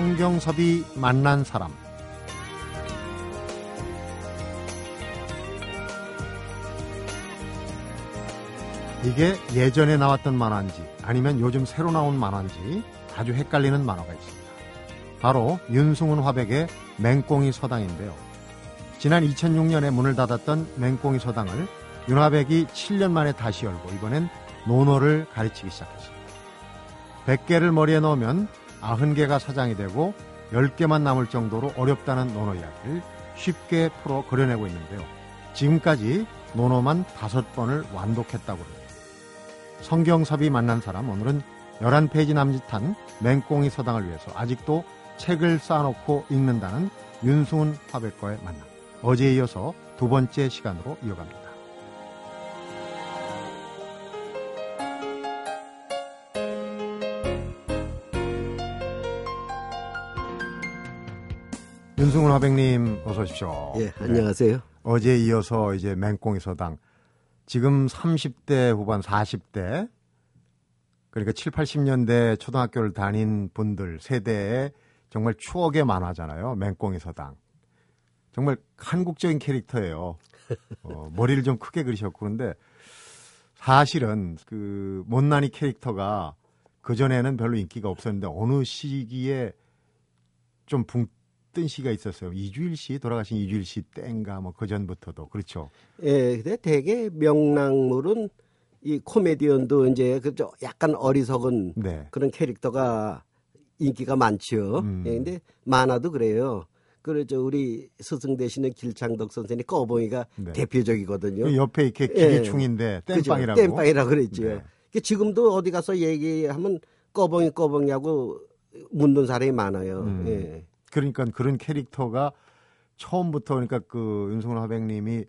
성경섭이 만난 사람 이게 예전에 나왔던 만화인지 아니면 요즘 새로 나온 만화인지 아주 헷갈리는 만화가 있습니다. 바로 윤승훈 화백의 맹꽁이 서당인데요. 지난 2006년에 문을 닫았던 맹꽁이 서당을 윤화백이 7년 만에 다시 열고 이번엔 논어를 가르치기 시작했습니다. 100개를 머리에 넣으면 90개가 사장이 되고 10개만 남을 정도로 어렵다는 논어 이야기를 쉽게 풀어 그려내고 있는데요. 지금까지 논어만 5번을 완독했다고 합니다. 성경섭이 만난 사람 오늘은 11페이지 남짓한 맹꽁이 서당을 위해서 아직도 책을 쌓아놓고 읽는다는 윤승훈 화백과의 만남. 어제에 이어서 두 번째 시간으로 이어갑니다. 윤승훈 화백님 어서 오십시오. 예, 안녕하세요. 네. 어제 이어서 이제 맹꽁이 서당 지금 30대 후반 40대 그러니까 7, 80년대 초등학교를 다닌 분들 세대에 정말 추억의 만화잖아요. 맹꽁이 서당. 정말 한국적인 캐릭터예요. 어, 머리를 좀 크게 그리셨고 그런데 사실은 그 못난이 캐릭터가 그 전에는 별로 인기가 없었는데 어느 시기에 좀 붕 뜬 시기가 있었어요. 이주일 씨 돌아가신 이주일 씨 땡가 뭐 그 전부터도 그렇죠. 예, 근데 대개 명랑물은 이 코미디언도 이제 그저 약간 어리석은 네. 그런 캐릭터가 인기가 많지요. 음. 예, 근데 만화도 그래요. 그렇죠. 우리 스승 되시는 길창덕 선생님 꺼봉이가 네. 대표적이거든요. 그 옆에 이렇게 예. 기계충인데 그죠? 땜빵이라고. 땜빵이라고 그랬죠. 네. 그 지금도 어디 가서 얘기하면 꺼봉이 꺼봉이하고 묻는 사람이 많아요. 음. 예. 그러니까 그런 캐릭터가 처음부터 그러니까 그 윤승훈 화백님이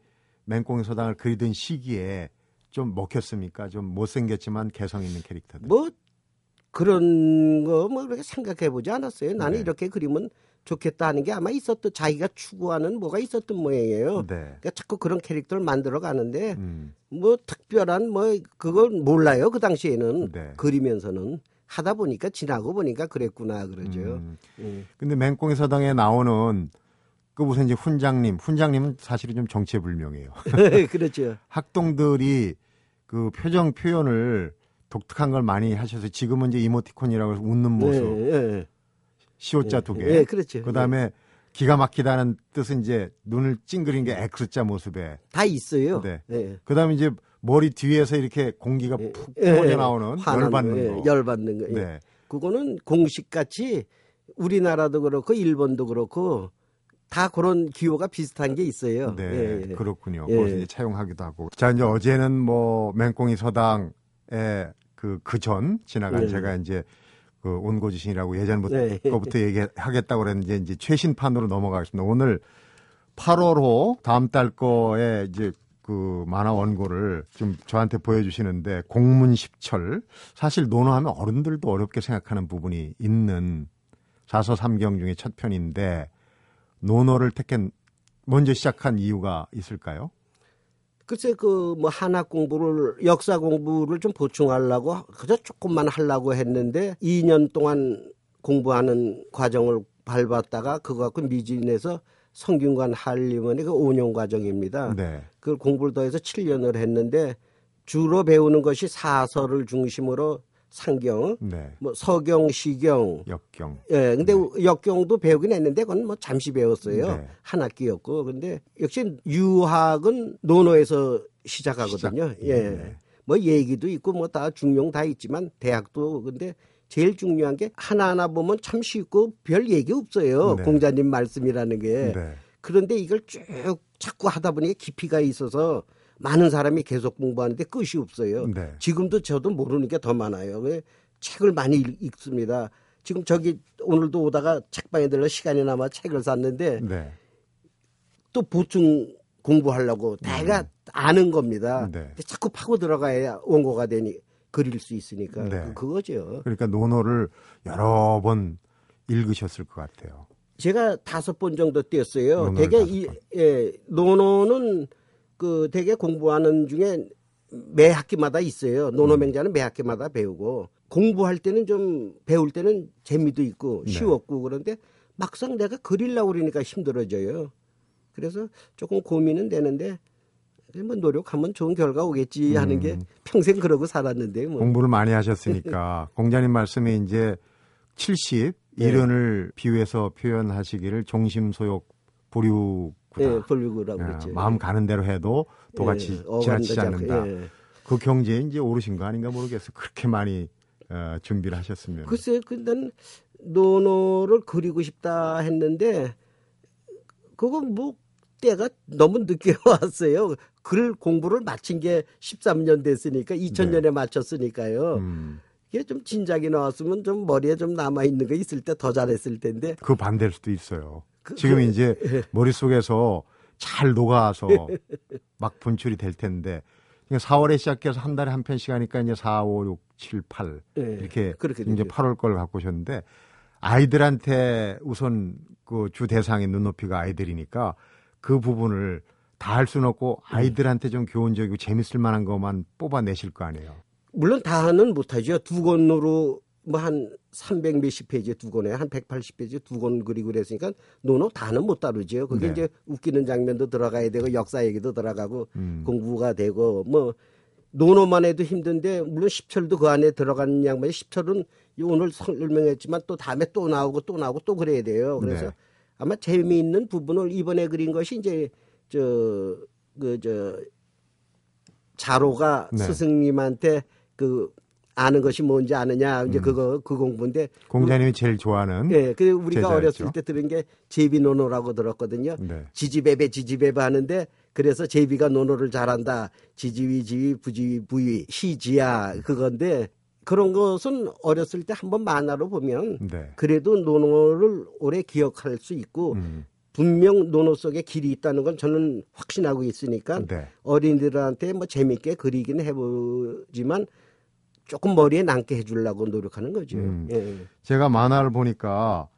맹꽁이 소당을 그리던 시기에 좀 먹혔습니까? 좀 못생겼지만 개성 있는 캐릭터들. 뭐 그런 거 뭐 그렇게 생각해 보지 않았어요. 나는 네. 이렇게 그리면 좋겠다 하는 게 아마 있었던 자기가 추구하는 뭐가 있었던 모양이에요. 네. 그러니까 자꾸 그런 캐릭터를 만들어 가는데 음. 뭐 특별한 뭐 그걸 몰라요. 그 당시에는 네. 그리면서는 하다 보니까 지나고 보니까 그랬구나 그러죠. 음. 음. 근데 맹꽁이 서당에 나오는 그 무슨 이제 훈장님, 훈장님은 사실은 좀 정체불명이에요. 그렇죠. 학동들이 그 표정 표현을 독특한 걸 많이 하셔서 지금은 이제 이모티콘이라고 해서 웃는 모습, 예, 예. 시옷자 두 개. 예, 그렇죠. 그다음에 기가 막히다는 뜻은 이제 눈을 찡그린 게 X자 모습에. 다 있어요. 네. 예. 그다음에 이제 머리 뒤에서 이렇게 공기가 푹 예, 퍼져 예. 나오는 열받는 거, 예, 거. 열받는 거. 예. 네. 그거는 공식같이 우리나라도 그렇고 일본도 그렇고 다 그런 기호가 비슷한 게 있어요. 네, 예, 예. 그렇군요. 예. 거기서 이제 차용하기도 하고. 자, 이제 어제는 뭐 맹꽁이 서당에 그 그 전 지나간 네. 제가 이제 그 온고지신이라고 예전부터 네. 거부터 얘기하겠다고 그랬는데 이제 최신판으로 넘어가겠습니다. 오늘 8월호 다음 달 거에 이제 그 만화 원고를 좀 저한테 보여주시는데 공문 십철 사실 논어하면 어른들도 어렵게 생각하는 부분이 있는 사서 삼경 중에 첫 편인데 논어를 택한 먼저 시작한 이유가 있을까요? 글쎄 그 뭐 한학 공부를 역사 공부를 좀 보충하려고 그저 조금만 하려고 했는데 2년 동안 공부하는 과정을 밟았다가 그거 갖고 미진에서 성균관 한림원의 그 5년 과정입니다. 네. 그걸 공부를 더해서 7년을 했는데 주로 배우는 것이 사설을 중심으로 상경, 네. 뭐 서경, 시경, 역경. 예, 근데 역경도 배우긴 했는데 그건 뭐 잠시 배웠어요. 네. 한 학기였고. 근데 역시 유학은 논어에서 시작하거든요. 시작. 예. 네. 뭐 얘기도 있고 뭐 다 중용 다 있지만 대학도 근데 제일 중요한 게 하나하나 보면 참 쉽고 별 얘기 없어요. 네. 공자님 말씀이라는 게. 네. 그런데 이걸 쭉 자꾸 하다 보니 깊이가 있어서 많은 사람이 계속 공부하는데 끝이 없어요. 네. 지금도 저도 모르는 게 더 많아요. 왜 책을 많이 읽- 읽습니다. 지금 저기 오늘도 오다가 책방에 들러 시간이 남아 책을 샀는데 네. 또 보충 공부하려고 내가 아는 겁니다. 네. 자꾸 파고 들어가야 원고가 되니 그릴 수 있으니까 네. 그- 그거죠. 그러니까 논어를 여러 번 읽으셨을 것 같아요. 제가 다섯 번 정도 되게 다섯 이 번. 예, 논어는 그 되게 공부하는 중에 매 학기마다 있어요. 논어맹자는 매 학기마다 배우고 공부할 때는 좀 배울 때는 재미도 있고 네. 쉬웠고 그런데 막상 내가 그리려고 그러니까 힘들어져요. 그래서 조금 고민은 되는데 뭐 노력하면 좋은 결과 오겠지 하는 게 음. 평생 그러고 살았는데 뭐. 공부를 많이 하셨으니까 공자님 말씀에 이제 70 네. 일흔을 비유해서 표현하시기를 종심소욕 불유구다. 예, 불유구라고 예, 그랬죠. 마음 가는 대로 해도 도가 예, 지나치지 않는다. 예. 그 경지에 이제 오르신 거 아닌가 모르겠어. 그렇게 많이 어, 준비를 하셨으면. 글쎄, 근데 논어를 그리고 싶다 했는데 그건 뭐 때가 너무 늦게 왔어요. 글 공부를 마친 게 13년 됐으니까 2000년에 마쳤으니까요. 네. 음, 이게 좀 진작에 나왔으면 좀 머리에 좀 남아 있는 거 있을 때 더 잘했을 텐데. 그 반대일 수도 있어요. 그- 지금 그- 이제 머릿속에서 잘 녹아서 막 분출이 될 텐데 4월에 시작해서 한 달에 한 편씩 하니까 이제 4, 5, 6, 7, 8 예, 이렇게 이제 되죠. 8월 걸 갖고 오셨는데 아이들한테 우선 그 주 대상의 눈높이가 아이들이니까 그 부분을 다 할 수는 없고 아이들한테 좀 교훈적이고 재밌을 만한 것만 뽑아내실 거 아니에요. 물론 다는 못하죠. 두 권으로 뭐 한 300 몇십 페이지 두 권에 한 180페이지 두권 그리고 그랬으니까 논어 다는 못 다루죠. 그게 네. 이제 웃기는 장면도 들어가야 되고 역사 얘기도 들어가고 음. 공부가 되고 뭐 논어만 해도 힘든데 물론 10철도 그 안에 들어가는 양반이 10철은 오늘 설명했지만 또 다음에 또 나오고 또 나오고 또 그래야 돼요. 그래서 네. 아마 재미있는 부분을 이번에 그린 것이 이제 저 그저 자로가 네. 스승님한테 그 아는 것이 뭔지 아느냐 이제 음. 그거 그 공부인데 공자님이 제일 좋아하는 예, 그 우리가 제자였죠. 어렸을 때 들은 게 제비논어라고 들었거든요. 네. 지지배배 지지배배 하는데 그래서 제비가 논어를 잘한다. 지지위 지지 부지위 부지 시지야 그건데 그런 것은 어렸을 때 한번 만화로 보면 네. 그래도 논어를 오래 기억할 수 있고 음. 분명 논어 속에 길이 있다는 건 저는 확신하고 있으니까 네. 어린이들한테 뭐 재밌게 그리긴 해보지만 조금 머리에 남게 해주려고 노력하는 거죠. 음. 예. 제가 만화를 보니까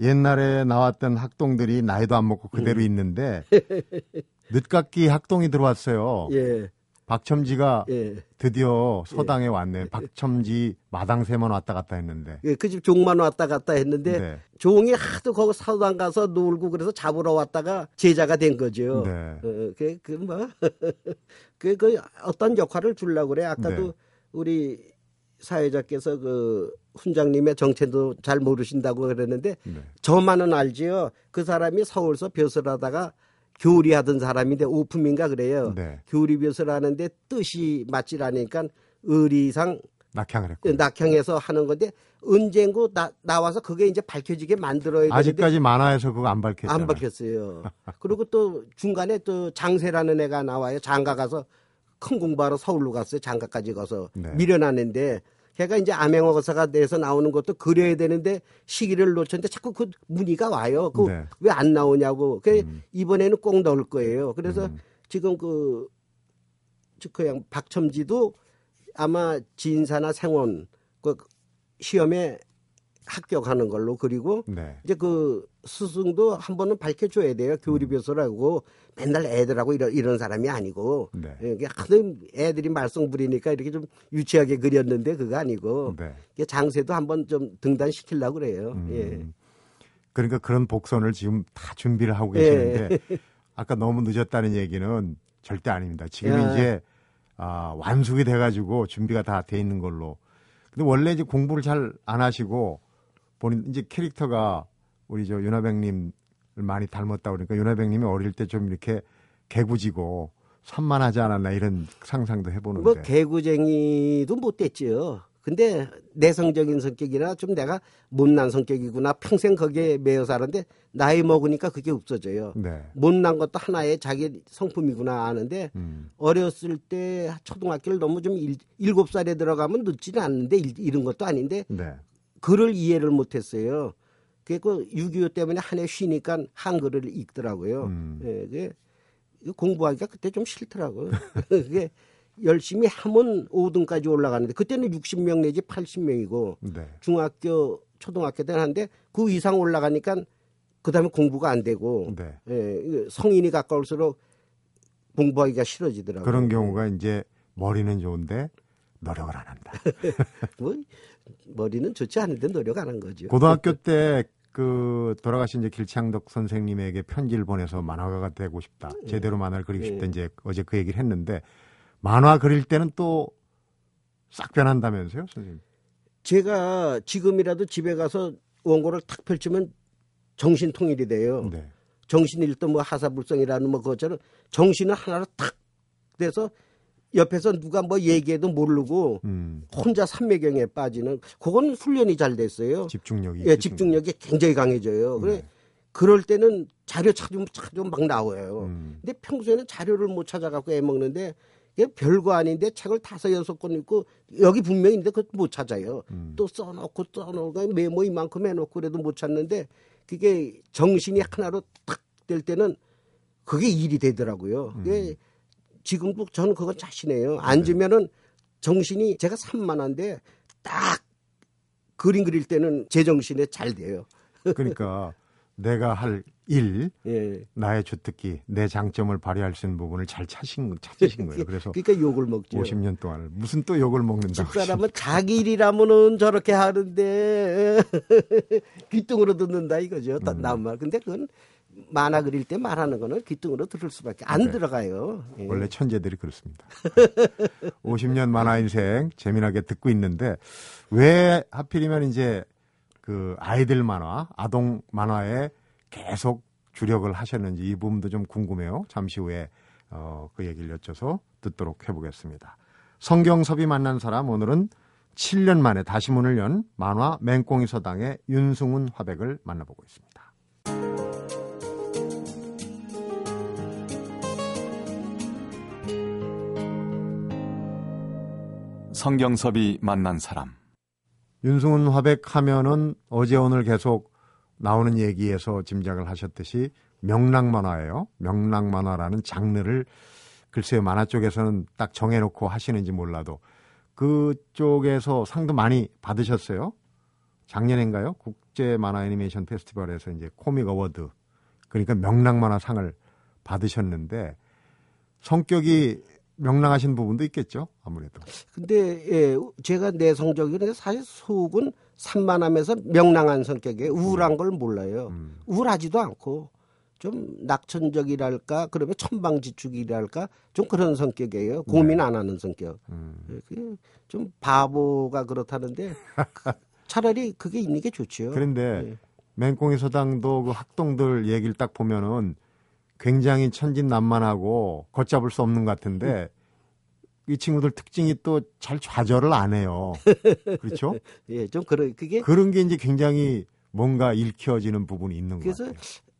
옛날에 나왔던 학동들이 나이도 안 먹고 그대로 있는데 늦깎이 학동이 들어왔어요. 예, 박첨지가 예. 드디어 서당에 왔네. 박첨지 마당새만 왔다 갔다 했는데. 예, 그 집 종만 왔다 갔다 했는데 네. 종이 하도 거기 사도당 가서 놀고 그래서 잡으러 왔다가 제자가 된 거죠. 네. 어, 그, 그, 뭐, 그, 그, 어떤 역할을 주려고 그래. 아까도 네. 우리 사회자께서 그 훈장님의 정체도 잘 모르신다고 그랬는데 네. 저만은 알지요. 그 사람이 서울서 벼슬 하다가 교리 하던 사람인데 오품인가 그래요. 네. 교리 벼슬 하는데 뜻이 맞질 않으니까 의리상 낙향을 했고. 낙향해서 하는 건데 언젠고 나, 나와서 그게 이제 밝혀지게 만들어야 되는데 아직까지 만화에서 그거 안 밝혔잖아요. 안 밝혔어요. 그리고 또 중간에 또 장세라는 애가 나와요. 장가 가서 큰 공부하러 서울로 갔어요. 장가까지 가서 네. 미련하는데 걔가 이제 암행어사가 돼서 나오는 것도 그려야 되는데 시기를 놓쳤는데 자꾸 그 문의가 와요. 그 네. 왜안 나오냐고. 그 음. 이번에는 꼭 넣을 거예요. 그래서 음. 지금 그, 그 양 박첨지도 아마 진사나 생원 그 시험에 합격하는 걸로 그리고 네. 이제 그 스승도 한 번은 밝혀줘야 돼요. 교리교수라고 맨날 애들하고 이런, 이런 사람이 아니고. 네. 예, 이게 하도 애들이 말썽 부리니까 이렇게 좀 유치하게 그렸는데 그거 아니고. 네. 이게 장세도 한번 좀 등단시키려고 그래요. 음. 예. 그러니까 그런 복선을 지금 다 준비를 하고 예. 계시는데 아까 너무 늦었다는 얘기는 절대 아닙니다. 지금 야. 이제 아, 완숙이 돼가지고 준비가 다 돼 있는 걸로. 근데 원래 이제 공부를 잘 안 하시고 본인 이제 캐릭터가 우리 저 윤하백님을 많이 닮았다 그러니까 윤하백님이 어릴 때 좀 이렇게 개구지고 산만하지 않았나 이런 상상도 해보는데. 뭐 개구쟁이도 못 됐지요. 근데 내성적인 성격이라 좀 내가 못난 성격이구나 평생 거기에 매여 살았는데 나이 먹으니까 그게 없어져요. 네. 못난 것도 하나의 자기 성품이구나 아는데 음. 어렸을 때 초등학교를 너무 좀 일, 일곱 살에 들어가면 늦지는 않는데 일, 이런 것도 아닌데 네. 글을 이해를 못했어요. 그그6.25 때문에 한 해 쉬니까 한글을 읽더라고요. 음. 예, 그게 공부하기가 그때 좀 싫더라고요. 그게 열심히 하면 5등까지 올라가는데 그때는 60명 내지 80명이고 네. 중학교 초등학교 때는 한데 그 이상 올라가니까 그다음에 공부가 안 되고 네. 예, 성인이 가까울수록 공부하기가 싫어지더라고요. 그런 경우가 이제 머리는 좋은데 노력을 안 한다. 뭐 머리는 좋지 않은데 노력 안 한 거죠. 고등학교 때 그 돌아가신 이제 길창덕 선생님에게 편지를 보내서 만화가가 되고 싶다. 네. 제대로 만화를 그리고 싶다. 예. 이제 어제 그 얘기를 했는데 만화 그릴 때는 또 싹 변한다면서요, 선생님? 제가 지금이라도 집에 가서 원고를 탁 펼치면 정신 통일이 돼요. 네. 정신일도 뭐 하사불성이라는 뭐 그것처럼 정신을 하나로 탁 돼서 옆에서 누가 뭐 얘기해도 모르고 음, 혼자 삼매경에 빠지는 그건 훈련이 잘 됐어요. 집중력이. 예, 집중력이 굉장히 강해져요. 그래 네. 그럴 때는 자료 찾으면 찾으면 막 나와요. 음. 근데 평소에는 자료를 못 찾아갖고 애 먹는데 이게 별거 아닌데 책을 다섯 여섯 권 읽고 여기 분명히 있는데 그것 못 찾아요. 음. 또 써놓고 써놓고 메모 이만큼 해놓고 그래도 못 찾는데 그게 정신이 하나로 딱될 때는 그게 일이 되더라고요. 음. 지금도 저는 그건 자신해요. 앉으면은 정신이 제가 산만한데 딱 그림 그릴 때는 제 정신에 잘 돼요. 그러니까 내가 할 일, 예. 나의 주특기, 내 장점을 발휘할 수 있는 부분을 잘 찾으신, 찾으신 거예요. 그래서 그러니까 욕을 먹죠. 50년 동안을 무슨 또 욕을 먹는다고. 집사람은 자기 일이라면은 저렇게 하는데 귀뚱으로 듣는다 이거죠. 음. 남말. 근데 그건 만화 그릴 때 말하는 거는 귀뚱으로 들을 수밖에 안 네. 들어가요. 예. 원래 천재들이 그렇습니다. 50년 만화 인생 재미나게 듣고 있는데 왜 하필이면 이제 그 아이들 만화, 아동 만화에 계속 주력을 하셨는지 이 부분도 좀 궁금해요. 잠시 후에 어, 그 얘기를 여쭤서 듣도록 해보겠습니다. 성경섭이 만난 사람 오늘은 7년 만에 다시 문을 연 만화 맹꽁이 서당의 윤승훈 화백을 만나보고 있습니다. 성경섭이 만난 사람. 윤승운 화백 하면은 어제 오늘 계속 나오는 얘기에서 짐작을 하셨듯이 명랑 만화예요. 명랑 만화라는 장르를 글쎄요 만화 쪽에서는 딱 정해놓고 하시는지 몰라도 그쪽에서 상도 많이 받으셨어요. 작년인가요? 국제 만화 애니메이션 페스티벌에서 이제 comic award 그러니까 명랑 만화 상을 받으셨는데 성격이 명랑하신 부분도 있겠죠 아무래도. 근데 예, 제가 내성적이는데 사실 속은 산만하면서 명랑한 성격이에요. 우울한 걸 몰라요. 음. 우울하지도 않고 좀 낙천적이랄까 그러면 천방지축이랄까 좀 그런 성격이에요. 고민 안 하는 성격. 음. 예, 좀 바보가 그렇다는데 차라리 그게 있는 게 좋지요. 그런데 예. 맹꽁이 서당도 그 학동들 얘기를 딱 보면은 굉장히 천진난만하고 걷잡을 수 없는 것 같은데 이 친구들 특징이 또 잘 좌절을 안 해요. 그렇죠? 예, 좀 그런 그게 그런 게 이제 굉장히 뭔가 읽혀지는 부분이 있는 것 그래서.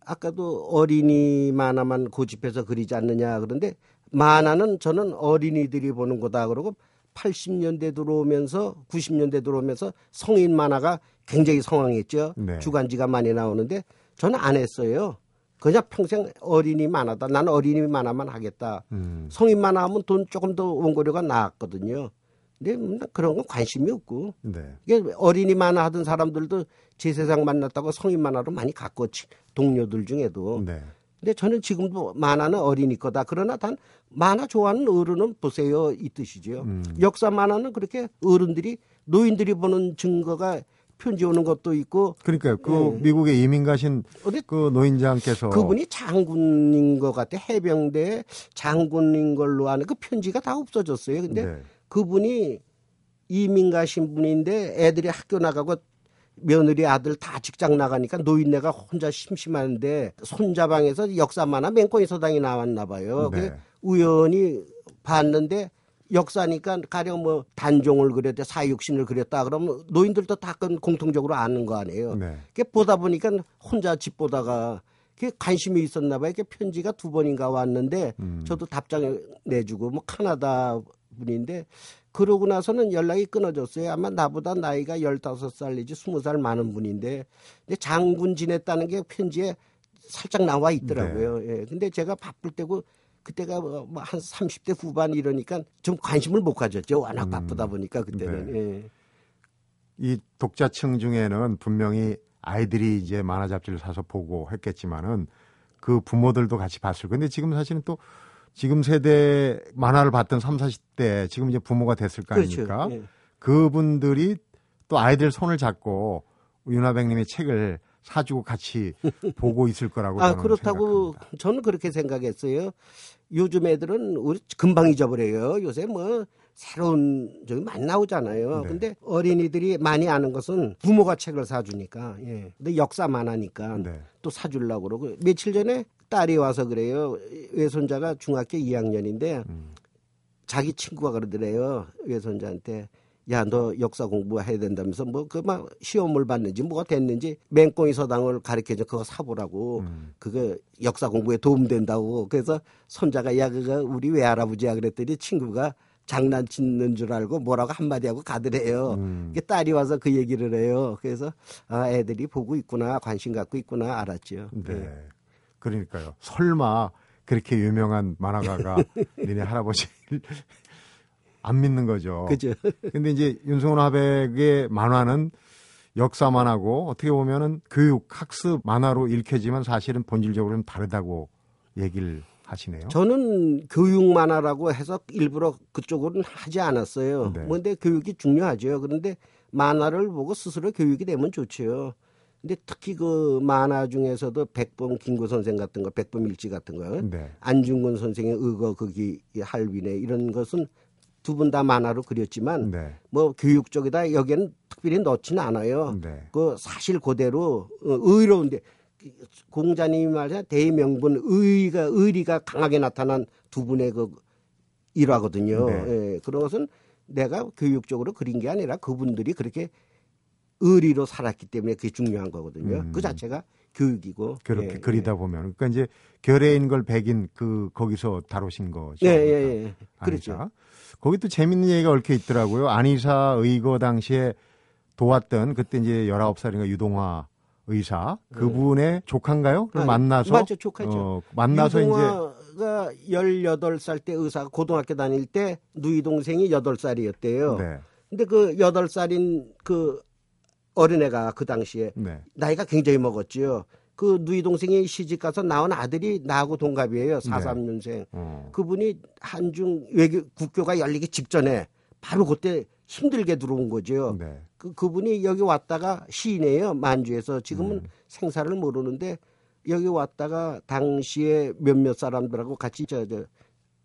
아까도 어린이 만화만 고집해서 그리지 않느냐 그런데 만화는 저는 어린이들이 보는 거다 그러고 80년대 들어오면서 90년대 들어오면서 성인 만화가 굉장히 성황했죠. 네. 주간지가 많이 나오는데 저는 안 했어요. 그냥 평생 어린이 만화다. 나는 어린이 만화만 하겠다. 음, 성인 만화 하면 돈 조금 더 원고료가 나았거든요. 근데 뭐 그런 건 관심이 없고 네. 이게 어린이 만화 하던 사람들도 제 세상 만났다고 성인 만 화로 많이 갔고 치- 동료들 중에도 네. 근데 저는 지금도 만화는 어린이 거다 그러나 단 만화 좋아하는 어른은 보세요 이 뜻이죠 음. 역사 만화는 그렇게 어른들이 노인들이 보는 증거가 편지 오는 것도 있고 그러니까요. 그 네. 미국에 이민 가신 어디 그 노인장께서 그분이 장군인 것 같아 해병대 장군인 걸로 아는 그 편지가 다 없어졌어요 근데 네. 그분이 이민 가신 분인데 애들이 학교 나가고 며느리 아들 다 직장 나가니까 노인네가 혼자 심심한데 손자방에서 역사 만화 맹꽁이 서당이 나왔나 봐요. 네. 그 우연히 봤는데 역사니까 가령 뭐 단종을 그렸다 사육신을 그렸다 그러면 노인들도 다 그건 공통적으로 아는 거 아니에요. 네. 그 보다 보니까 혼자 집 보다가 그 관심이 있었나 봐요. 그 편지가 두 번인가 왔는데 음. 저도 답장을 내주고 뭐 카나다 분인데 그러고 나서는 연락이 끊어졌어요. 아마 나보다 나이가 15살 내지 20살 많은 분인데 근데 장군 지냈다는 게 편지에 살짝 나와 있더라고요. 네. 예. 근데 제가 바쁠 때고 그때가 뭐 한 30대 후반 이러니까 좀 관심을 못 가졌죠. 워낙 음. 바쁘다 보니까 그때는. 네. 예. 이 독자층 중에는 분명히 아이들이 이제 만화 잡지를 사서 보고 했겠지만은 그 부모들도 같이 봤을 건데 지금 사실은 또 지금 세대 만화를 봤던 3, 40대 지금 이제 부모가 됐을 거 그렇죠. 아닙니까? 예. 그분들이 또 아이들 손을 잡고 윤하백님의 책을 사주고 같이 보고 있을 거라고 아 저는 그렇다고 생각합니다. 저는 그렇게 생각했어요. 요즘 애들은 우리 금방 잊어버려요. 요새 뭐 새로운 저기 많이 나오잖아요. 네. 근데 어린이들이 많이 아는 것은 부모가 책을 사주니까. 예. 근데 역사만 하니까 네. 또 사주려고 그러고 며칠 전에 딸이 와서 그래요. 외손자가 중학교 2학년인데 음. 자기 친구가 그러더래요. 외손자한테 야 너 역사 공부해야 된다면서 뭐 그 막 시험을 봤는지 뭐가 됐는지 맹꽁이 서당을 가르쳐줘 그거 사보라고 음. 그거 역사 공부에 도움된다고 그래서 손자가 야 그거 우리 외할아버지야 그랬더니 친구가 장난치는 줄 알고 뭐라고 한마디 하고 가더래요. 음. 그 딸이 와서 그 얘기를 해요. 그래서 아 애들이 보고 있구나 관심 갖고 있구나 알았죠. 네. 그러니까요. 설마 그렇게 유명한 만화가가 니네 할아버지를 안 믿는 거죠. 그죠. 근데 이제 윤성훈 화백의 만화는 역사만 하고 어떻게 보면은 교육, 학습 만화로 읽혀지만 사실은 본질적으로는 다르다고 얘기를 하시네요. 저는 교육 만화라고 해서 일부러 그쪽으로는 하지 않았어요. 네. 근데 교육이 중요하죠. 그런데 만화를 보고 스스로 교육이 되면 좋죠. 근데 특히 그 만화 중에서도 백범 김구 선생 같은 거, 백범 일지 같은 거, 네. 안중근 선생의 의거 극이 할위네 이런 것은 두 분 다 만화로 그렸지만 네. 뭐 교육 쪽에다 여기에는 특별히 넣지는 않아요. 네. 그 사실 그대로 어, 의로운데 공자님이 말하자 대명분 의가 의리가 강하게 나타난 두 분의 그 일화거든요. 네. 예, 그런 것은 내가 교육적으로 그린 게 아니라 그분들이 그렇게 의리로 살았기 때문에 그게 중요한 거거든요. 음. 그 자체가 교육이고 그렇게 예, 그리다 보면 그러니까 이제 결의인 걸 백인 그 거기서 다루신 거죠. 예, 예, 예. 예. 그렇죠. 거기 또 재밌는 얘기가 얽혀 있더라고요. 안의사 의거 당시에 도왔던 그때 이제 19살인가 유동화 의사 그분의 조카인가요? 를 아, 만나서 맞죠, 조카죠. 어, 만나서 이제 유동화가 18살 때 의사가 고등학교 다닐 때 누이 동생이 8살이었대요. 네. 근데 그 8살인 그 어린애가 그 당시에 네. 나이가 굉장히 먹었지요. 그 누이 동생이 시집 가서 낳은 아들이 나하고 동갑이에요. 43년생. 어. 그분이 한중 외교 국교가 열리기 직전에 바로 그때 힘들게 들어온 거죠. 네. 그 그분이 여기 왔다가 시인이에요. 만주에서 지금은 음. 생사를 모르는데 여기 왔다가 당시에 몇몇 사람들하고 같이 저, 저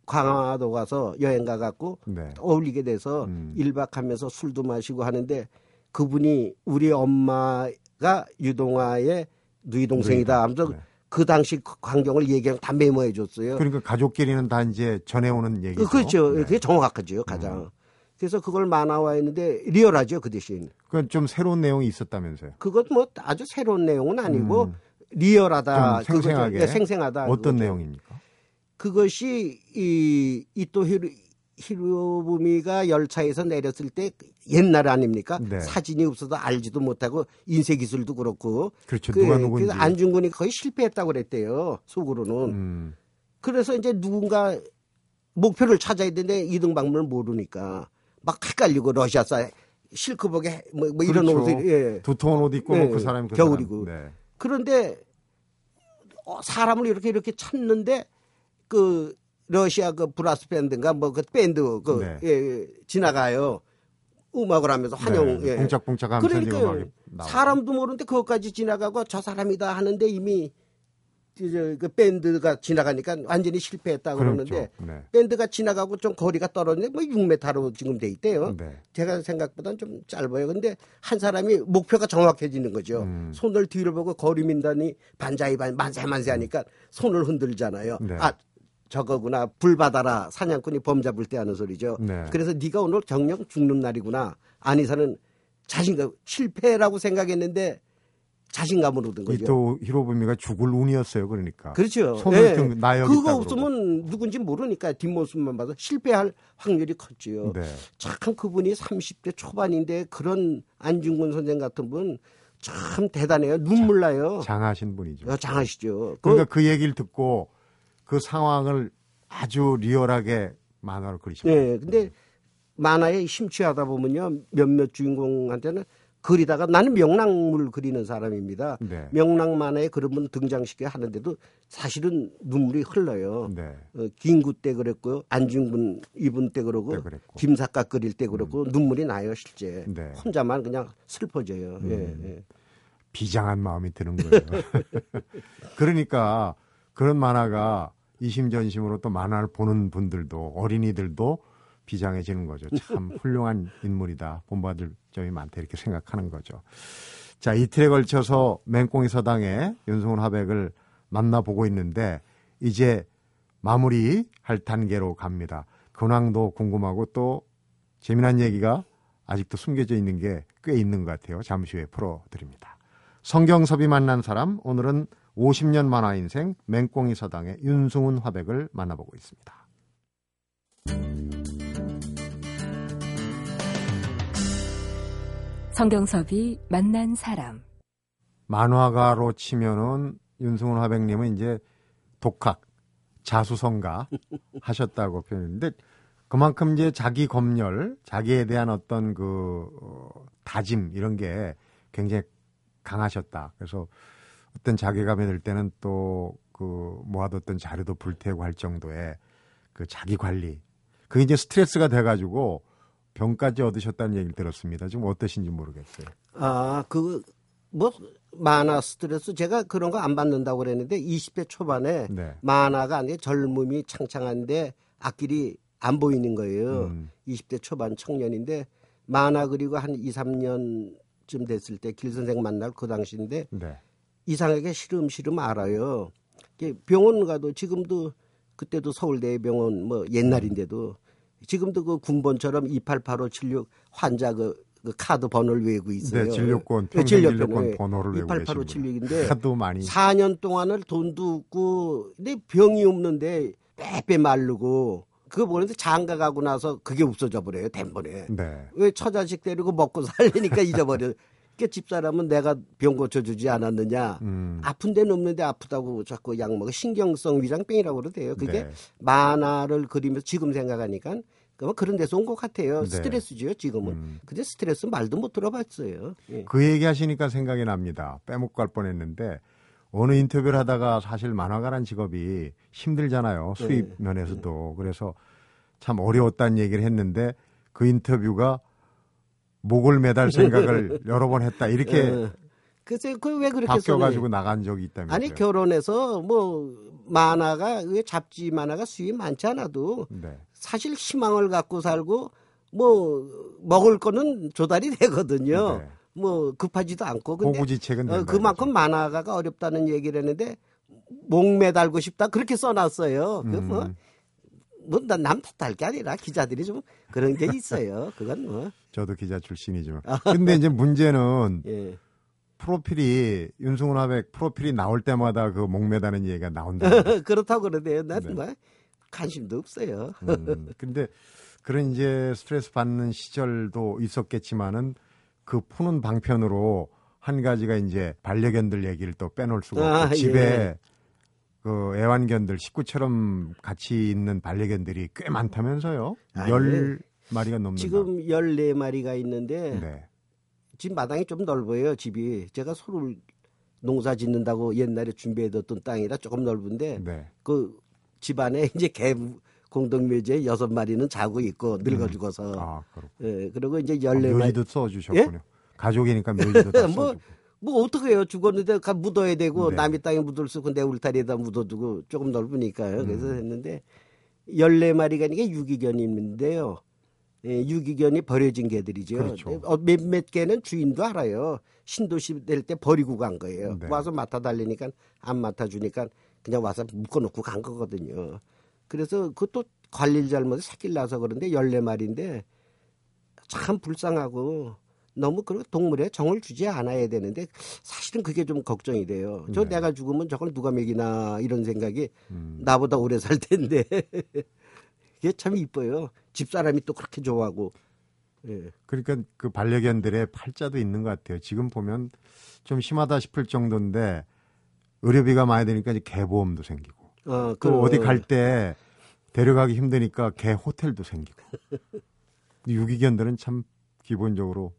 광화도 가서 여행 가 갖고 네. 어울리게 돼서 음. 일박하면서 술도 마시고 하는데 그분이 우리 엄마가 유동화의 누이 동생이다 하면서 네. 그 당시 그 광경을 얘기하고 다 메모해 줬어요. 그러니까 가족끼리는 다 이제 전해오는 얘기죠. 그, 그렇죠. 네. 그게 정확하죠, 가장. 그래서 그걸 만화화했는데 리얼하죠, 그 대신. 그건 좀 새로운 내용이 있었다면서요. 그것 뭐 아주 새로운 내용은 아니고 음. 리얼하다. 좀 생생하게. 예, 생생하다. 어떤 그거죠. 내용입니까? 그것이 이 이또 히로, 히로부미가 열차에서 내렸을 때 옛날 아닙니까? 네. 사진이 없어서 알지도 못하고 인쇄 기술도 그렇고. 그렇죠. 그, 누가 누군지. 그래서 안중근이 거의 실패했다고 그랬대요. 속으로는. 음. 그래서 이제 누군가 목표를 찾아야 되는데 이등방문을 모르니까 막 헷갈리고 러시아사 실크복에 뭐, 뭐 이런 그렇죠. 옷을 예. 두터운 옷 입고 네. 뭐그 사람이 그 겨울이고. 사람. 네. 그런데 어, 사람을 이렇게 이렇게 찾는데 그 러시아 그 브라스 밴드인가 뭐 그 밴드 그 네. 예, 예, 지나가요. 음악을 하면서 환영 네. 예. 이제 그러니까. 사람도 모르는데 그것까지 지나가고 저 사람이다 하는데 이미 그 밴드가 지나가니까 완전히 실패했다 그렇죠. 그러는데 네. 밴드가 지나가고 좀 거리가 떨어지는데 뭐 6m로 지금 돼 있대요. 네. 제가 생각보다는 좀 짧아요. 근데 한 사람이 목표가 정확해지는 거죠. 음. 손을 뒤를 보고 거리 민다니 반자이 반 만세 만세 하니까 손을 흔들잖아요. 네. 아 저거구나 불 받아라 사냥꾼이 범 잡을 때 하는 소리죠. 네. 그래서 네가 오늘 정령 죽는 날이구나. 안이사는 자신감 실패라고 생각했는데 자신감으로 얻은 거죠. 이또 히로부미가 죽을 운이었어요. 그러니까. 그렇죠. 손을 예. 좀나 여기 그거 없으면 누군지 모르니까 뒷모습만 봐서 실패할 확률이 컸지요. 네. 참 그분이 30대 초반인데 그런 안중근 선생 같은 분 참 대단해요. 눈물 나요. 장하신 분이죠. 어, 장하시죠. 그러니까 그 얘기를 듣고 그 상황을 아주 리얼하게 만화로 그리신 거예요. 예, 근데 만화에 심취하다 보면요 몇몇 주인공한테는 그리다가 나는 명랑물 그리는 사람입니다. 네. 명랑 만화에 그런 분 등장시켜 하는데도 사실은 눈물이 흘러요. 네. 어, 김구 때 그랬고요. 안중근 이분 때 그러고 때. 김사과 끓일 때 그러고 눈물이 나요 실제. 네. 음. 혼자만 그냥 슬퍼져요. 예, 예. 비장한 마음이 드는 거예요. 그러니까 그런 만화가 이심전심으로 또 만화를 보는 분들도 어린이들도 비장해지는 거죠. 참 훌륭한 인물이다. 본받을 점이 많다. 이렇게 생각하는 거죠. 자, 이틀에 걸쳐서 맹꽁이 서당에 윤승훈 화백을 만나보고 있는데 이제 마무리 할 단계로 갑니다. 근황도 궁금하고 또 재미난 얘기가 아직도 숨겨져 있는 게 꽤 있는 것 같아요. 잠시 후에 풀어드립니다. 성경섭이 만난 사람 오늘은 50년 만화 인생 맹꽁이 서당의 윤승훈 화백을 만나보고 있습니다. 성경섭이 만난 사람. 만화가로 치면은 윤승훈 화백님은 이제 독학, 자수성가 하셨다고 표현했는데 그만큼 이제 자기 검열, 자기에 대한 어떤 그 어, 다짐 이런 게 굉장히 강하셨다. 그래서 어떤 자괴감이 들 때는 또 그 모아뒀던 자료도 불태우고 할 정도의 그 자기 관리. 그게 이제 스트레스가 돼가지고 병까지 얻으셨다는 얘기를 들었습니다. 지금 어떠신지 모르겠어요. 아, 그, 뭐, 만화 스트레스, 제가 그런 거 안 받는다고 그랬는데, 20대 초반에 네. 만화가 아니라 젊음이 창창한데, 앞길이 안 보이는 거예요. 음. 20대 초반 청년인데, 만화 그리고 한 2, 3년쯤 됐을 때, 길 선생 만날 그 당시인데, 네. 이상하게 시름시름 알아요. 병원 가도 지금도 그때도 서울대 병원 뭐 옛날인데도 지금도 그 군번처럼 288-576 환자 그, 그 카드 번호를 외우고 있어요. 네, 진료권, 네, 평생 진료권, 진료권 네. 번호를 외우고 288-576인데 하도 많이 4년 동안을 돈도 없고 근데 병이 없는데 빼빼 마르고 그거 보는데 장가 가고 나서 그게 없어져 버려요 덴번에 네. 왜 처자식 데리고 먹고 살려니까 잊어버려 그러니까 집사람은 내가 병 고쳐주지 않았느냐 음. 아픈 데는 없는데 아프다고 자꾸 약 먹어 신경성 위장병이라고 그러대요 그게 네. 만화를 그리면서 지금 생각하니까 그런 데서 온 것 같아요 네. 스트레스죠 지금은 음. 근데 스트레스 말도 못 들어봤어요 예. 그 얘기 하시니까 생각이 납니다. 빼먹고 갈 뻔 했는데 어느 인터뷰를 하다가 사실 만화가란 직업이 힘들잖아요. 수입 네. 면에서도. 그래서 참 어려웠다는 얘기를 했는데 그 인터뷰가 목을 매달 생각을 여러 번 했다. 이렇게 어. 글쎄 그왜 그렇게 바뀌어가지고? 나간 적이 있다면서요. 아니 결혼해서 뭐 만화가 왜 잡지 만화가 수입 많지 않아도 네. 사실 희망을 갖고 살고 뭐 먹을 거는 조달이 되거든요. 네. 뭐 급하지도 않고 근데 호구지책은 어, 그만큼. 만화가가 어렵다는 얘기를 했는데 목 매달고 싶다 그렇게 써놨어요. 그 뭐, 음. 뭐남 탓할 게 아니라 기자들이 좀 그런 게 있어요. 그건 뭐 저도 기자 출신이지만. 근데 이제 문제는 예. 프로필이 윤승훈 화백 프로필이 나올 때마다 그 목매다는 얘기가 나온다. 그렇다고 그러네요. 난 네. 뭐 관심도 없어요. 음, 근데 그런 이제 스트레스 받는 시절도 있었겠지만은 그 푸는 방편으로 한 가지가 이제 반려견들 얘기를 또 빼놓을 수가 없고 아, 집에 예. 그 애완견들 식구처럼 같이 있는 반려견들이 꽤 많다면서요? 아, 열 마리가 넘는다. 지금 14마리가 있는데 네. 집 마당이 좀 넓어요. 집이 제가 소를 농사 짓는다고 옛날에 준비해뒀던 땅이라 조금 넓은데 네. 그 집 안에 이제 개 공동묘지에 여섯 마리는 자고 있고 늙어 죽어서 아, 그렇고. 예, 그리고 이제 아, 열네 마리 묘지도 써주셨군요. 가족이니까 묘지도 다 뭐, 써주고. 뭐 어떻게 해요 죽었는데 가 묻어야 되고 네. 남의 땅에 묻을 수 있고 내 울타리에다 묻어두고 조금 넓으니까요 그래서 음. 했는데 열네 마리가 이게 유기견인데요 예, 유기견이 버려진 개들이죠 그렇죠. 어, 몇몇 개는 주인도 알아요 신도시 될 때 버리고 간 거예요 네. 와서 맡아 달리니까 안 맡아 주니까 그냥 와서 묶어놓고 간 거거든요 그래서 그것도 관리를 잘못해 새끼를 낳아서 그런데 열네 마리인데 참 불쌍하고 너무 그 동물에 정을 주지 않아야 되는데 사실은 그게 좀 걱정이 돼요. 저 네. 내가 죽으면 저걸 누가 먹이나 이런 생각이 음. 나보다 오래 살 텐데 이게 참 이뻐요. 집사람이 또 그렇게 좋아하고 예. 그러니까 그 반려견들의 팔자도 있는 것 같아요. 지금 보면 좀 심하다 싶을 정도인데 의료비가 많이 드니까 이제 개보험도 생기고 어, 또 어디 갈 때 데려가기 힘드니까 개 호텔도 생기고 유기견들은 참 기본적으로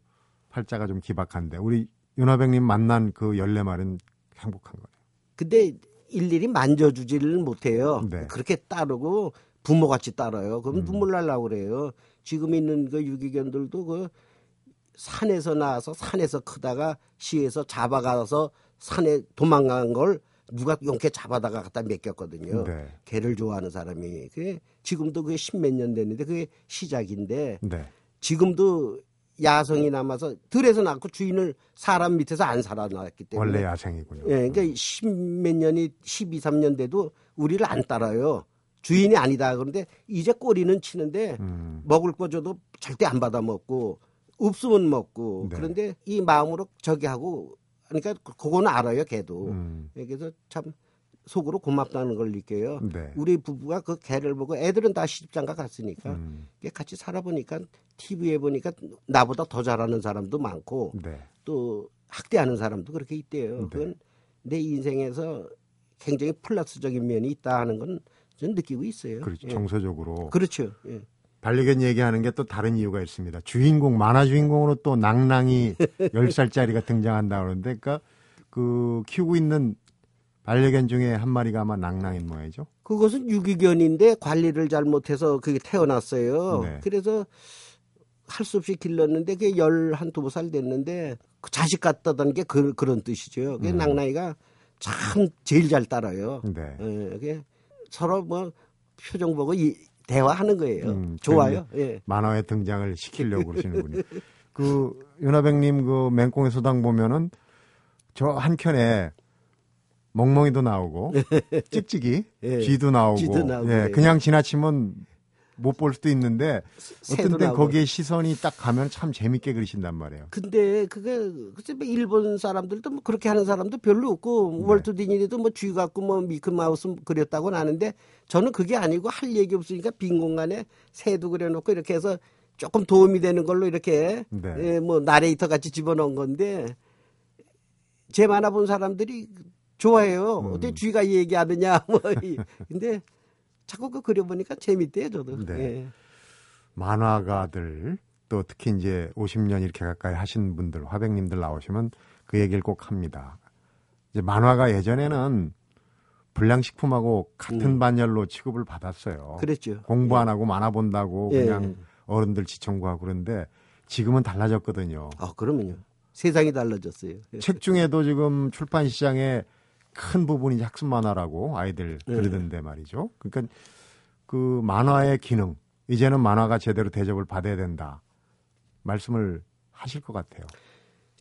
팔자가 좀 기박한데 우리 윤화백님 만난 그 14마리는 행복한 거예요. 근데 일일이 만져주지를 못해요. 네. 그렇게 따르고 부모같이 따라요. 그럼 음. 눈물 날라고 그래요. 지금 있는 그 유기견들도 그 산에서 나와서 산에서 크다가 시에서 잡아가서 산에 도망간 걸 누가 용케 잡아다가 갖다 맡겼거든요. 네. 개를 좋아하는 사람이. 그게 지금도 그게 십몇 년 됐는데 그게 시작인데 네. 지금도 야성이 남아서 들에서 낳고 주인을 사람 밑에서 안 살아났기 때문에 원래 야생이군요. 예, 그러니까 십몇 년이 12, 3년 돼도 우리를 안 따라요. 주인이 아니다. 그런데 이제 꼬리는 치는데 음. 먹을 거 줘도 절대 안 받아 먹고 없으면 먹고 네. 그런데 이 마음으로 저기 하고 그러니까 그거는 알아요, 걔도. 음. 그래서 참 속으로 고맙다는 걸 느껴요. 네. 우리 부부가 그 개를 보고 애들은 다 시집장가 갔으니까 음. 같이 살아보니까 TV에 보니까 나보다 더 잘하는 사람도 많고 네. 또 학대하는 사람도 그렇게 있대요. 네. 그건 내 인생에서 굉장히 플러스적인 면이 있다 하는 건 저는 느끼고 있어요. 그렇죠. 예. 정서적으로 그렇죠. 예. 반려견 얘기하는 게 또 다른 이유가 있습니다. 주인공 만화 주인공으로 또 낭낭이 10살짜리가 등장한다 그러는데 그러니까 그 키우고 있는 반려견 중에 한 마리가 아마 낭낭인 모양이죠. 그것은 유기견인데 관리를 잘못해서 그게 태어났어요. 네. 그래서 할 수 없이 길렀는데 그게 열한 두살 됐는데 그 자식 같다던 게 그, 런 뜻이죠. 그 음. 낭낭이가 참 제일 잘 따라요. 네. 예, 서로 뭐 표정 보고 이, 대화하는 거예요. 음, 좋아요. 예. 만화에 등장을 시키려고 그러시는군요. 그 윤하백님 그 맹꽁의 소당 보면은 저 한켠에 멍멍이도 나오고 찍찍이 예, 쥐도 나오고, 쥐도 나오고, 예, 예. 그냥 지나치면 못 볼 수도 있는데 어떤 때 나오고. 거기에 시선이 딱 가면 참 재밌게 그리신단 말이에요. 근데 그게 글쎄 뭐 일본 사람들도 뭐 그렇게 하는 사람도 별로 없고 네. 월트 디즈니도 뭐 쥐 갖고 뭐 미키 마우스 그렸다고는 하는데 저는 그게 아니고 할 얘기 없으니까 빈 공간에 새도 그려놓고 이렇게 해서 조금 도움이 되는 걸로 이렇게 네. 예, 뭐 나레이터 같이 집어넣은 건데 제 만화 본 사람들이 좋아해요. 음. 어떻게 쥐가 얘기하느냐 뭐 이- 근데 자꾸 그 그려보니까 재밌대요 저도. 네. 예. 만화가들 또 특히 이제 50년 이렇게 가까이 하신 분들 화백님들 나오시면 그 얘기를 꼭 합니다. 이제 만화가 예전에는 불량식품하고 같은 음. 반열로 취급을 받았어요. 그랬죠. 공부 안 하고 만화 본다고 예. 그냥 어른들 지청구하고 그런데 지금은 달라졌거든요. 아 그러면요. 세상이 달라졌어요. 예. 책 중에도 지금 출판 시장에 큰 부분이 학습 만화라고 아이들 네. 그러던데 말이죠. 그러니까 그 만화의 기능 이제는 만화가 제대로 대접을 받아야 된다 말씀을 하실 것 같아요.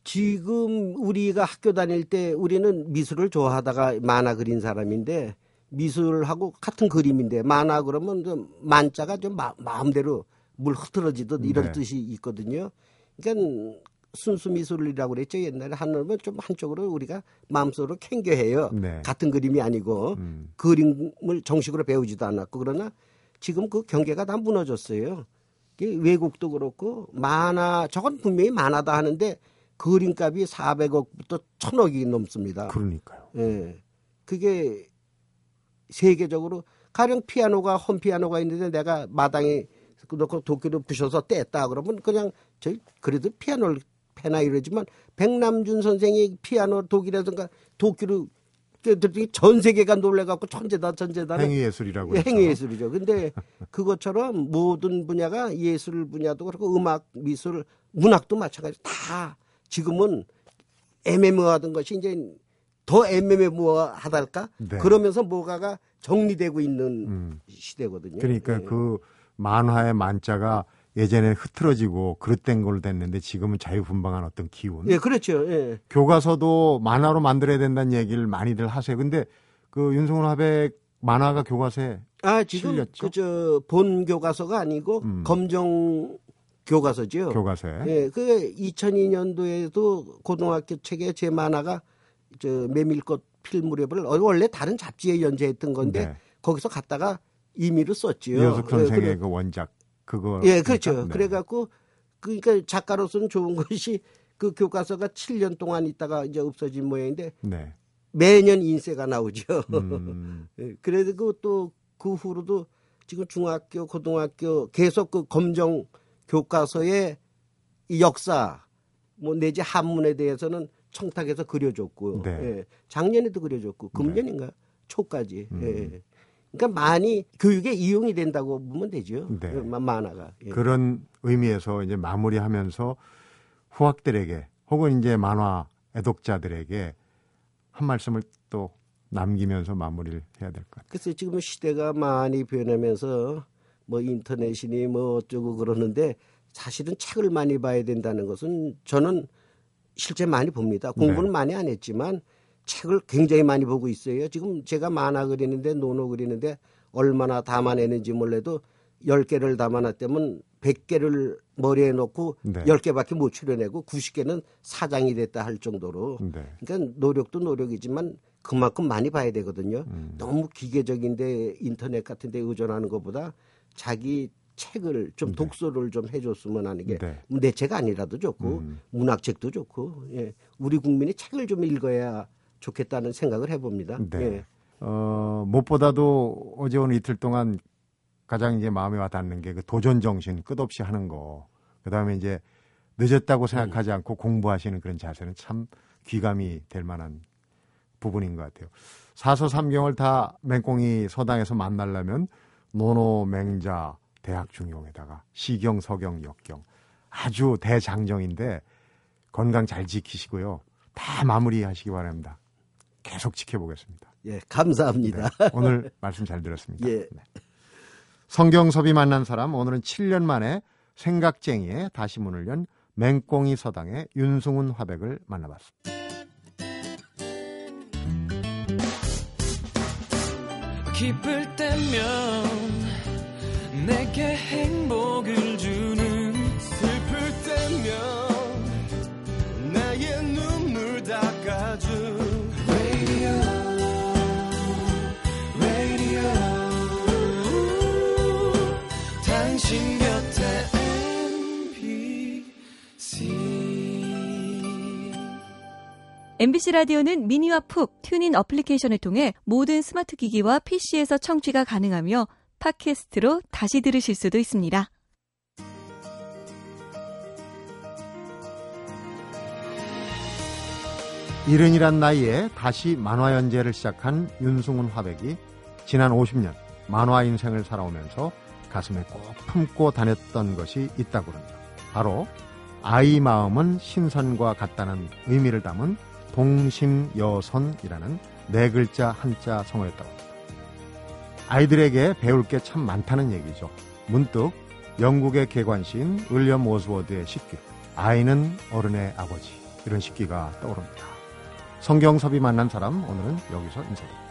지금 우리가 학교 다닐 때 우리는 미술을 좋아하다가 만화 그린 사람인데 미술하고 같은 그림인데 만화 그러면 좀 만자가 좀 마, 마음대로 물 흐트러지듯 이런 네. 뜻이 있거든요. 그러니까 순수 미술이라고 그랬죠 옛날에 하늘은 좀 한쪽으로 우리가 마음속으로 캥겨해요. 네. 같은 그림이 아니고 음. 그림을 정식으로 배우지도 않았고 그러나 지금 그 경계가 다 무너졌어요. 외국도 그렇고 만화 저건 분명히 만화다 하는데 그림값이 400억부터 1000억이 넘습니다. 그러니까요. 예. 그게 세계적으로 가령 피아노가 홈 피아노가 있는데 내가 마당에 놓고 도끼를 부셔서 뗐다 그러면 그냥 저희 그래도 피아노를 패나 이러지만 백남준 선생이 피아노 독이라든가 도끼로 들더니 전 세계가 놀래갖고 천재다 천재다 행위예술이라고 예. 행위예술이죠. 근데 그것처럼 모든 분야가 예술 분야도 그렇고 음악, 미술, 문학도 마찬가지. 다 지금은 애매모호하던 것이 이제 더 애매모호하달까? 네. 그러면서 뭐가가 정리되고 있는 음. 시대거든요. 그러니까 예. 그 만화의 만자가 예전에 흐트러지고 그릇된 걸로 됐는데 지금은 자유분방한 어떤 기운. 예, 그렇죠. 예. 교과서도 만화로 만들어야 된다는 얘기를 많이들 하세요. 근데 그 윤성훈 화백 만화가 교과서에 아, 지금 실렸죠? 그저 본 교과서가 아니고 음. 검정 교과서죠. 교과서에 예, 그 2002년도에도 고등학교 책에 제 만화가 저 메밀꽃 필 무렵을 어, 원래 다른 잡지에 연재했던 건데 네. 거기서 갔다가 임의로 썼지요. 이효숙 선생의 예, 그래- 그 원작 그거 예, 그렇죠. 네. 그래갖고 그러니까 작가로서는 좋은 것이 그 교과서가 7년 동안 있다가 이제 없어진 모양인데 네. 매년 인쇄가 나오죠. 음, 예, 그리고 또그 후로도 지금 중학교, 고등학교 계속 그 검정 교과서의 이 역사 뭐 내지 한문에 대해서는 청탁해서 그려줬고 네. 예. 작년에도 그려줬고 금년인가 초까지. 음. 예. 그러니까 많이 교육에 이용이 된다고 보면 되죠. 네. 예, 마- 만화가. 예. 그런 의미에서 이제 마무리하면서 후학들에게 혹은 이제 만화 애독자들에게 한 말씀을 또 남기면서 마무리를 해야 될 것 같아요. 글쎄 지금 시대가 많이 변하면서 뭐 인터넷이니 뭐 어쩌고 그러는데 사실은 책을 많이 봐야 된다는 것은 저는 실제 많이 봅니다. 공부는 네. 많이 안 했지만 책을 굉장히 많이 보고 있어요. 지금 제가 만화 그리는데 노노 그리는데 얼마나 담아내는지 몰라도 10개를 담아놨다면 100개를 머리에 놓고 네. 10개밖에 못 추려내고 90개는 사장이 됐다 할 정도로 네. 그러니까 노력도 노력이지만 그만큼 많이 봐야 되거든요. 음. 너무 기계적인데 인터넷 같은 데 의존하는 것보다 자기 책을 좀 네. 독서를 좀 해줬으면 하는 게 네. 내책 아니라도 좋고 음. 문학책도 좋고 예. 우리 국민이 책을 좀 읽어야 좋겠다는 생각을 해봅니다. 네. 예. 어, 무엇보다도 어제 오늘 이틀 동안 가장 이제 마음에 와 닿는 게 그 도전 정신 끝없이 하는 거. 그 다음에 이제 늦었다고 생각하지 음. 않고 공부하시는 그런 자세는 참 귀감이 될 만한 부분인 것 같아요. 사서 삼경을 다 맹꽁이 서당에서 만나려면 노노 맹자 대학 중용에다가 시경 서경 역경 아주 대장정인데 건강 잘 지키시고요. 다 마무리하시기 바랍니다. 계속 지켜보겠습니다. 예, 감사합니다. 네, 오늘 말씀 잘 들었습니다. 예. 네. 성경섭이 만난 사람 오늘은 7년 만에 생각쟁이에 다시 문을 연 맹꽁이 서당의 윤승훈 화백을 만나봤습니다. 기쁠 때면 내게 행복을 당신 곁에 MBC MBC 라디오는 미니와 푹 TuneIn 어플리케이션을 통해 모든 스마트 기기와 PC에서 청취가 가능하며 팟캐스트로 다시 들으실 수도 있습니다. 이른이란 나이에 다시 만화 연재를 시작한 윤승훈 화백이 지난 50년 만화 인생을 살아오면서 가슴에 꼭 품고 다녔던 것이 있다고 합니다. 바로 아이 마음은 신선과 같다는 의미를 담은 동심여선이라는 네 글자 한자 성어였다고 합니다. 아이들에게 배울 게 참 많다는 얘기죠. 문득 영국의 개관시인 윌리엄 오스워드의 식기 아이는 어른의 아버지 이런 식기가 떠오릅니다. 성경섭이 만난 사람 오늘은 여기서 인사드립니다.